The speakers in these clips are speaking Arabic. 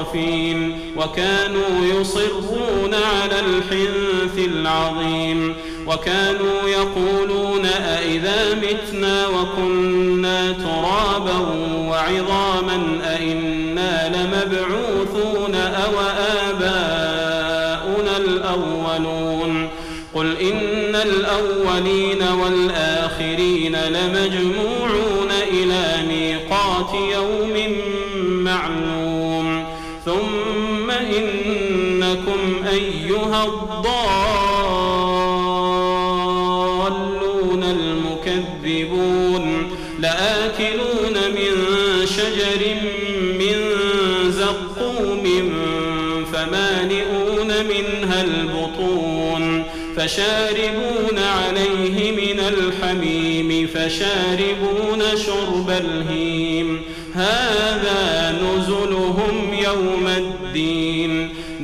مترفين وكانوا يصرون على الحنث العظيم وكانوا يقولون أئذا متنا وكنا ترابا وعظاما أئنا لمبعوثون أو آباؤنا الأولون قل إن الأولين والآخرين لمجموعون إلى ميقات يوم أيها الضالون المكذبون لآكلون من شجر من زقوم فمالئون منها البطون فشاربون عليه من الحميم فشاربون شرب الهيم هذا نزلهم يوم الدين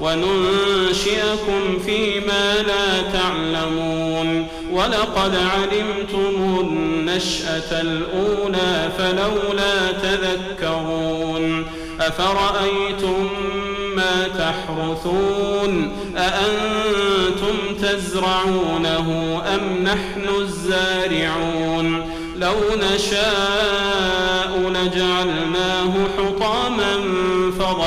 وننشئكم فيما لا تعلمون. ولقد علمتم النشأة الأولى فلولا تذكرون. أفرأيتم ما تحرثون؟ أأنتم تزرعونه أم نحن الزارعون؟ لو نشاء لجعلناه حطاما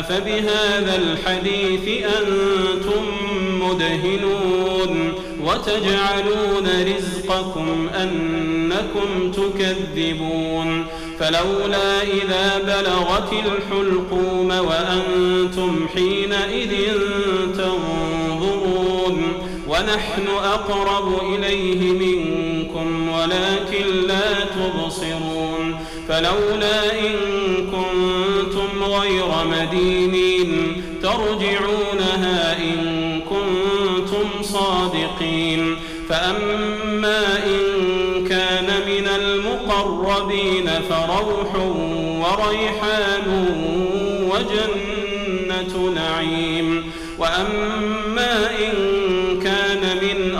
أفبهذا الحديث أنتم مدهنون وتجعلون رزقكم أنكم تكذبون فلولا إذا بلغت الحلقوم وأنتم حينئذ تنظرون ونحن أقرب إليه منكم ولكن لا تبصرون فلولا إن كنتم غير مدينين ترجعونها إن كنتم صادقين. فأما إن كان من المقربين فروح وريحان وجنة نعيم. وأما إن